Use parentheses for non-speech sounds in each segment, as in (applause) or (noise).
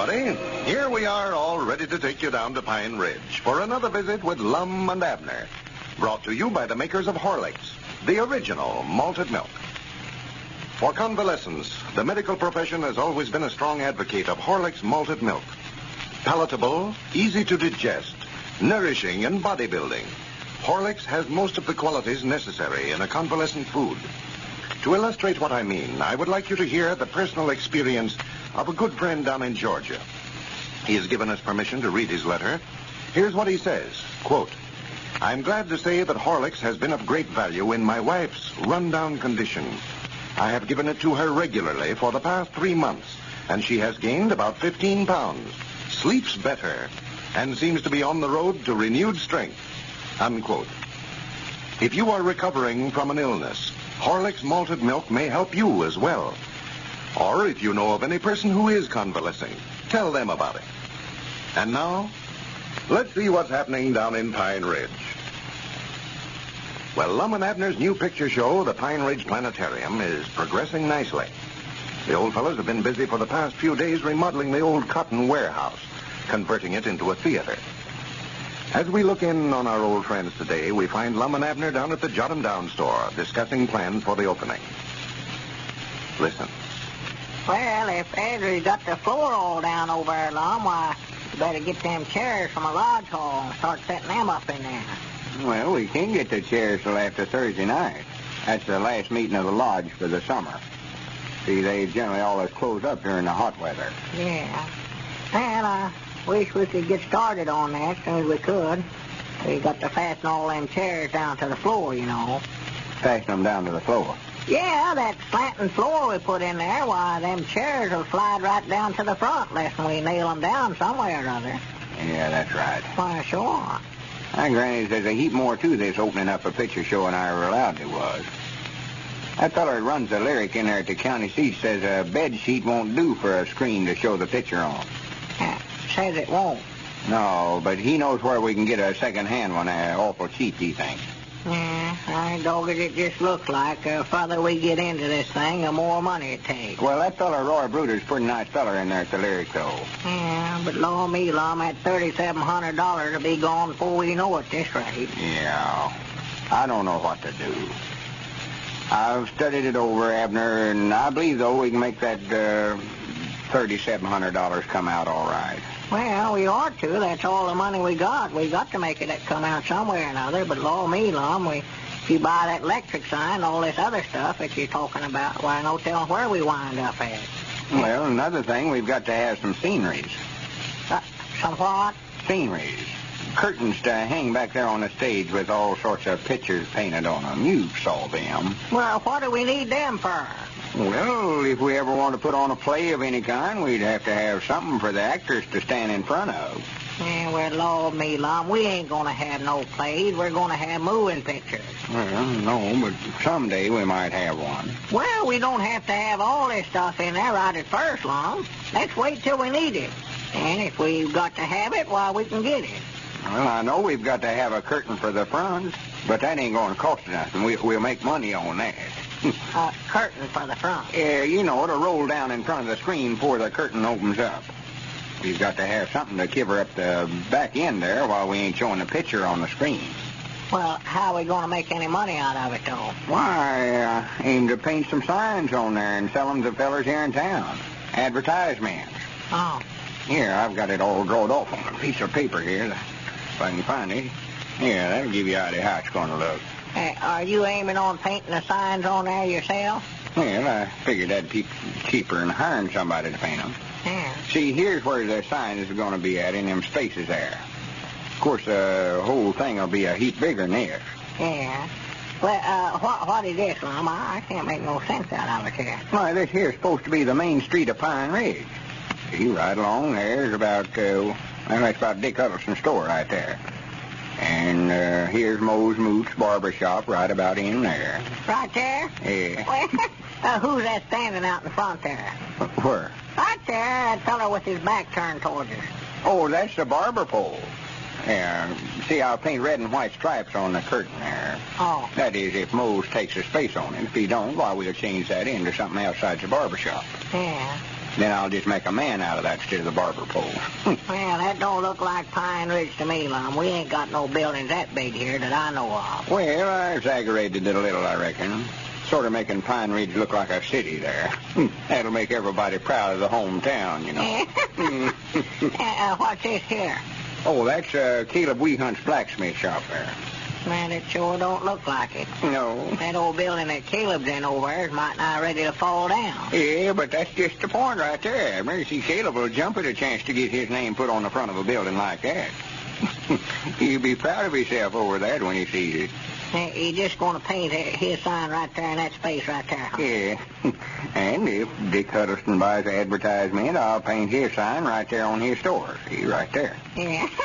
Everybody. Here we are, all ready to take you down to Pine Ridge for another visit with Lum and Abner. Brought to you by the makers of Horlicks, the original malted milk. For convalescents, the medical profession has always been a strong advocate of Horlicks malted milk. Palatable, easy to digest, nourishing, and bodybuilding. Horlicks has most of the qualities necessary in a convalescent food. To illustrate what I mean, I would like you to hear the personal experience of a good friend down in Georgia. He has given us permission to read his letter. Here's what he says. Quote, I'm glad to say that Horlicks has been of great value in my wife's rundown condition. I have given it to her regularly for the past three months, and she has gained about 15 pounds, sleeps better, and seems to be on the road to renewed strength. Unquote. If you are recovering from an illness, Horlicks malted milk may help you as well. Or if you know of any person who is convalescing, tell them about it. And now, let's see what's happening down in Pine Ridge. Well, Lum and Abner's new picture show, the Pine Ridge Planetarium, is progressing nicely. The old fellows have been busy for the past few days remodeling the old cotton warehouse, converting it into a theater. As we look in on our old friends today, we find Lum and Abner down at the Jot 'em Down store discussing plans for the opening. Listen. Well, if Andrew's got the floor all down over there, Lum, why, you better get them chairs from a lodge hall and start setting them up in there. Well, we can't get the chairs till after Thursday night. That's the last meeting of the lodge for the summer. See, they generally always close up during the hot weather. Yeah. Well, I wish we could get started on that as soon as we could. We got to fasten all them chairs down to the floor, you know. Fasten them down to the floor. Yeah, that slanting floor we put in there, why, them chairs will slide right down to the front unless we nail them down some way or other. Yeah, that's right. Why, sure. I granny there's a heap more to this opening up a picture show than I ever allowed there was. That feller that runs the lyric in there at the county seat says a bed sheet won't do for a screen to show the picture on. Yeah, says it won't. No, but he knows where we can get a second-hand one uh, awful cheap, he thinks. Yeah, I dogged it just looks like the further we get into this thing, the more money it takes. Well, that feller Roy Bruder's pretty nice feller in there at the lyric, though. Yeah, but law me, that thirty-seven hundred dollars will be gone before we know it this rate. Yeah. I don't know what to do. I've studied it over, Abner, and I believe, though, we can make that uh, $3,700 come out all right. Well, we ought to. That's all the money we got. We got to make it come out somewhere or another. But law me, Lum, we if you buy that electric sign, and all this other stuff that you're talking about, why, no telling where we wind up at. Well, another thing, we've got to have some sceneries. Uh, some what? Sceneries. Curtains to hang back there on the stage with all sorts of pictures painted on them. You saw them. Well, what do we need them for? Well, if we ever want to put on a play of any kind, we'd have to have something for the actors to stand in front of. Yeah, well, Lord me, Lum, we ain't gonna have no plays. We're gonna have moving pictures. Well, no, but someday we might have one. Well, we don't have to have all this stuff in there right at first, Lum. Let's wait till we need it. And if we've got to have it, why, we can get it. Well, I know we've got to have a curtain for the front, but that ain't going to cost nothing. We, we'll make money on that. (laughs) A curtain for the front. yeah, you know, it'll roll down in front of the screen before the curtain opens up. We've got to have something to cover up the back end there while we ain't showing the picture on the screen. Well, how are we going to make any money out of it, though? Why, uh, aim to paint some signs on there and sell 'em to fellers here in town. Advertisements. Oh, Here, I've got it all drawn off on a piece of paper here, if I can find it. Here, that'll give you an idea how it's going to look. Hey, are you aiming on painting the signs on there yourself? Well, I figured that'd be cheaper than hiring somebody to paint them. Yeah. See, here's where the sign is going to be at in them spaces there. Of course, the whole thing will be a heap bigger than this. Yeah. Well, uh, what, what is this, Lum? I, can't make no sense out of it here. Why, this here's supposed to be the main street of Pine Ridge. See, right along there's about, uh, well, that's about Dick Huddleston's store right there. And uh, here's Mose Moots Barber Shop right about in there. Right there? Yeah. (laughs) Well, uh, who's that standing out in the front there? Where? Right there, that fellow with his back turned towards us. Oh, that's the barber pole. Yeah, see, I'll paint red and white stripes on the curtain there. Oh, That is, if Mose takes a space on it. If he don't, why, we'll change that into something outside the barber shop. yeah. Then I'll just make a man out of that instead of the barber pole. (laughs) Well, that don't look like Pine Ridge to me, Lum. We ain't got no buildings that big here that I know of. well, I exaggerated it a little, I reckon. Sort of making Pine Ridge look like a city there. (laughs) That'll make everybody proud of the hometown, you know. (laughs) uh, uh, what's this here? oh, that's uh, Caleb Weehunt's blacksmith shop there. Man, it sure don't look like it. No. That old building that Caleb's in over there is might not ready to fall down. Yeah, but that's just the point right there. Mercy Caleb will jump at a chance to get his name put on the front of a building like that. (laughs) He'll be proud of himself over that when he sees it. He's just going to paint his sign right there in that space right there. huh? Yeah. (laughs) and if Dick Huddleston buys the advertisement, I'll paint his sign right there on his store. See, right there. Yeah. (laughs)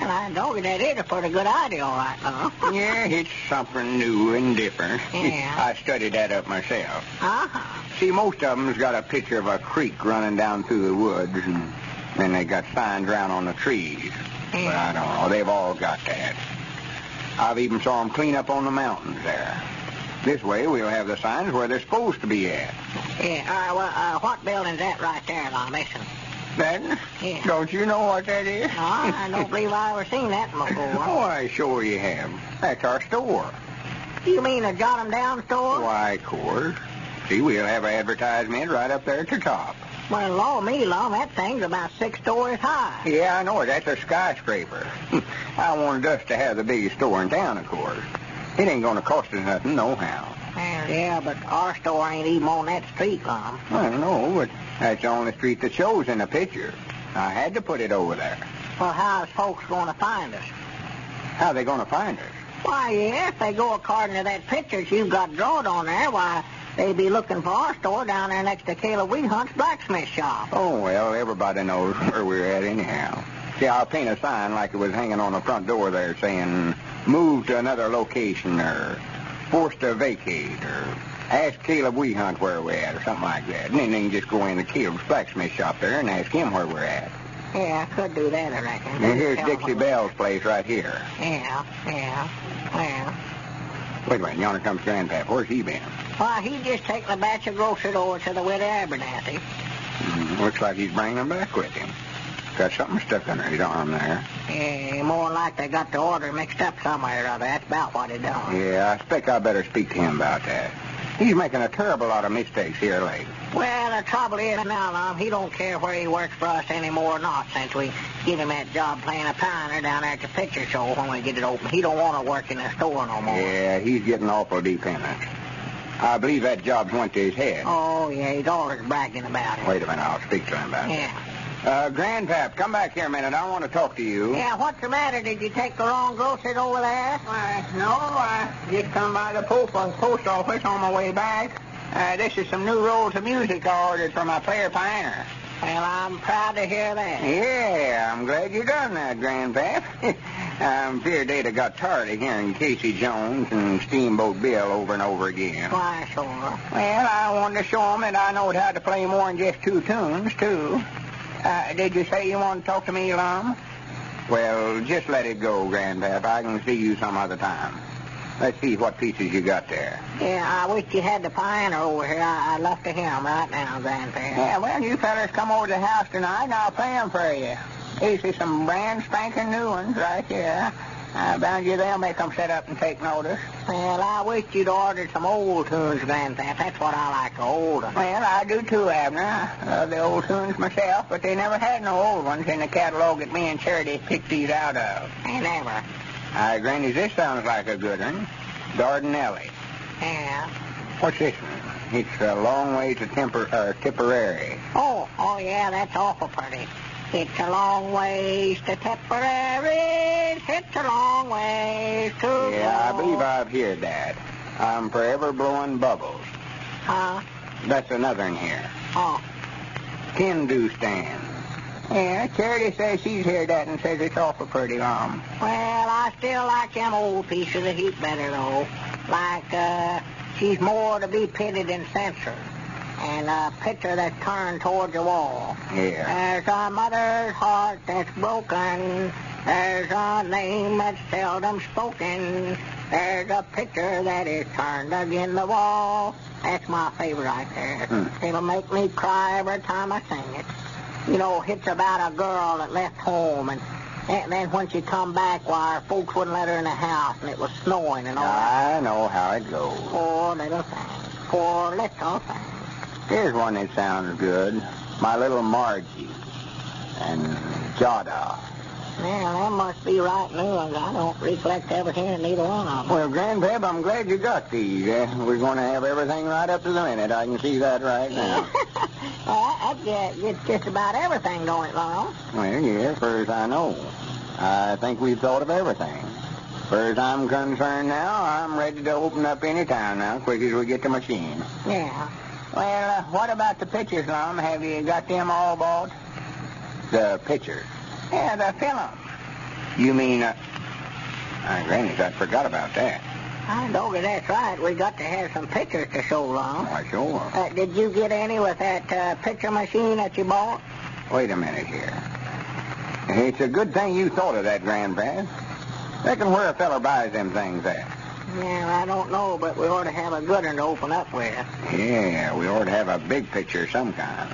and I you that is a pretty good idea, all right, (laughs) Lum. Yeah, it's something new and different. Yeah. (laughs) I studied that up myself. Uh-huh. See, most of them's got a picture of a creek running down through the woods, and then they got signs around on the trees. But I don't know. They've all got that. I've even saw 'em clean up on the mountains there. This way, we'll have the signs where they're supposed to be at. Yeah, all right, well, uh, what building's that right there, Lum? Listen. Then, Yeah. don't you know what that is? No, I don't believe I ever seen that (laughs) Oh, before. I sure you have. That's our store. You mean the Jot 'em Down store? Why, of course. See, we'll have an advertisement right up there at the top. Well, law me, Lum, that thing's about six stories high. Yeah, I know it. That's a skyscraper. (laughs) I wanted us to have the biggest store in town, of course. It ain't going to cost us nothing, nohow. Yeah, but our store ain't even on that street, Lum. I don't know, but that's the only street that shows in the picture. I had to put it over there. Well, how's folks going to find us? How are they going to find us? Why, yeah, if they go according to that picture you've got drawn on there, why, they'd be looking for our store down there next to Caleb Weehunt's blacksmith shop. Oh, well, everybody knows where we're at anyhow. See, I'll paint a sign like it was hanging on the front door there saying, move to another location or forced to vacate or ask Caleb Weehunt where we're at or something like that. And then they can just go in the Caleb's blacksmith shop there and ask him where we're at. Yeah, I could do that, I reckon. And here's Dixie Bell's place right here. Yeah, yeah. Well, Wait a minute, yonder comes Grandpap. Where's he been? why, he just taking a batch of groceries over to the widow Abernathy. Hmm, looks like he's bringing them back with him. Got something stuck under his arm there. Yeah, more like they got the order mixed up somewhere or other. That's about what he done. Yeah, I expect I better speak to him about that. He's making a terrible lot of mistakes here lately. Well, the trouble is now, Lum, he don't care where he works for us anymore or not since we give him that job playing a pioneer down there at the picture show when we get it open. He don't want to work in the store no more. Yeah, he's getting awful dependent. I believe that job's went to his head. Oh, yeah, he's always bragging about it. Wait a minute, I'll speak to him about it. Yeah. Uh, Grandpap, come back here a minute. I want to talk to you. Yeah, what's the matter? Did you take the wrong groceries over there? Why, no, I just come by the post, office on my way back. Uh, this is some new rolls of music I ordered for my player pioneer. Well, I'm proud to hear that. Yeah, I'm glad you done that, Grandpap. (laughs) I'm feared they'd have got tired of hearing Casey Jones and Steamboat Bill over and over again. Why, sure. Well, I wanted to show 'em that I knowed how to play more than just two tunes, too. Uh, did you say you want to talk to me, Lum? Well, just let it go, Grandpap. I can see you some other time. Let's see what pieces you got there. Yeah, I wish you had the pioneer over here. I, I'd love to hear him right now, Grandpa. Yeah, well, you fellas come over to the house tonight, and I'll play 'em for you. These are some brand spanking new ones right here. I bound you they'll make 'em sit up and take notice. Well, I wish you'd ordered some old tunes, Grandpa. That's what I like, the old ones. Well, I do too, Abner. I love the old tunes myself, but they never had no old ones in the catalog that me and Charity picked these out of. They never. Uh, Granny, this sounds like a good one. Dardanella. Yeah. What's this one? It's a long way to Temper, uh, Tipperary. Oh, oh yeah, that's awful pretty. It's a long ways to Tipperary. It's a long ways to. Yeah, I believe I've heard that. I'm forever blowing bubbles. Huh? That's another in here. Oh. Can-do stand. Yeah, Charity says she's heard that and says it's awful pretty, Mom. Well, I still like them old pieces a heap better, though. Like, uh, she's more to be pitied than censured. And a picture that's turned towards the wall. Yeah. There's a mother's heart that's broken. There's a name that's seldom spoken. There's a picture that is turned again the wall. That's my favorite right there. Hmm. It'll make me cry every time I sing it. You know, it's about a girl that left home and and then when she come back, why, her folks wouldn't let her in the house, and it was snowing and all that. I know how it goes. Poor little thing. Poor little thing. Here's one that sounds good. My little Margie. And Jada. Well, that must be right new. I don't recollect ever hearing neither one of them. Well, Grandpap, I'm glad you got these. Uh, we're going to have everything right up to the minute. I can see that right now. (laughs) uh, that get, gets just about everything, don't it, Lon? well, yeah, as far as I know. I think we've thought of everything. Far as I'm concerned now, I'm ready to open up any time now, quick as we get the machine. Yeah. Well, uh, what about the pictures, Lum? Have you got them all bought? The pictures? Yeah, the film. You mean, uh... Uh, Granny, I forgot about that. I know that that's right. We got to have some pictures to show, Lon. Why, sure. Uh, did you get any with that uh, picture machine that you bought? Wait a minute here. It's a good thing you thought of that, Grandpa. Reckon where a feller buys them things at. Yeah, I don't know, but we ought to have a good one to open up with. Yeah, we ought to have a big picture of some kind.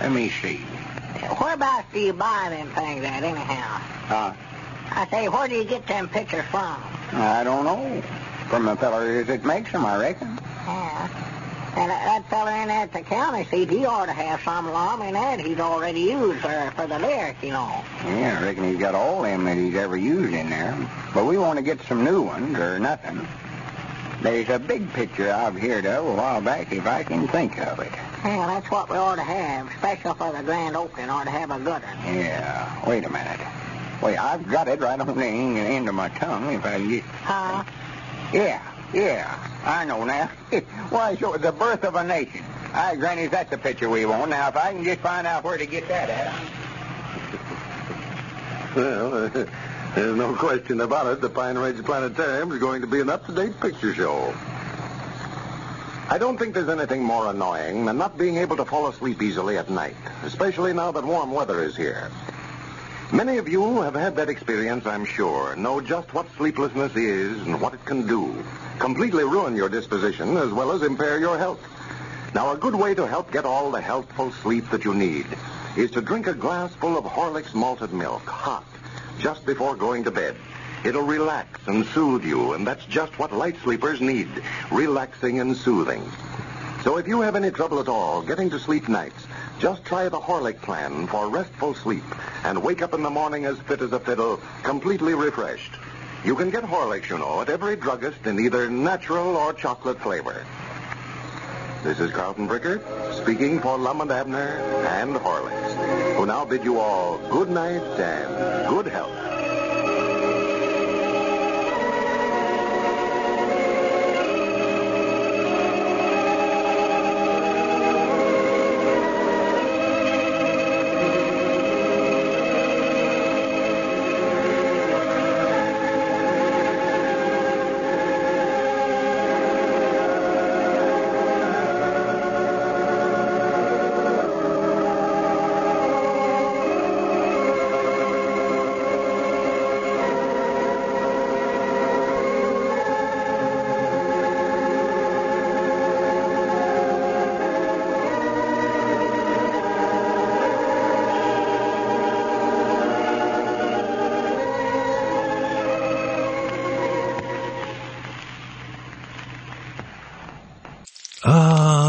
Let me see. Whereabouts do you buy them things at, anyhow? Uh, I say, where do you get them pictures from? I don't know. From the feller that makes them, I reckon. Yeah. And that, fella in there at the county seat, he ought to have some lum in that he's already used for, for the lyric, you know. Yeah, I reckon he's got all them that he's ever used in there. But we want to get some new ones or nothing. There's a big picture I've heard of a while back, if I can think of it. Yeah, that's what we ought to have, special for the grand opening, ought to have a good one. Yeah, wait a minute. Wait, I've got it right on the end of my tongue, if I get... Huh? Yeah, yeah, I know now. (laughs) Why, sure, the birth of a nation. Aye, Granny, that's the picture we want. Now, if I can just find out where to get that at. (laughs) Well, uh, there's no question about it. The Pine Ridge Planetarium is going to be an up-to-date picture show. I don't think there's anything more annoying than not being able to fall asleep easily at night, especially now that warm weather is here. Many of you have had that experience, I'm sure, know just what sleeplessness is and what it can do. Completely ruin your disposition as well as impair your health. Now, a good way to help get all the healthful sleep that you need is to drink a glass full of Horlicks malted milk, hot, just before going to bed. It'll relax and soothe you, and that's just what light sleepers need, relaxing and soothing. So if you have any trouble at all getting to sleep nights, just try the Horlick plan for restful sleep and wake up in the morning as fit as a fiddle, completely refreshed. You can get Horlicks, you know, at every druggist in either natural or chocolate flavor. This is Carlton Bricker speaking for Lum and Abner and Horlicks, who now bid you all good night and good health.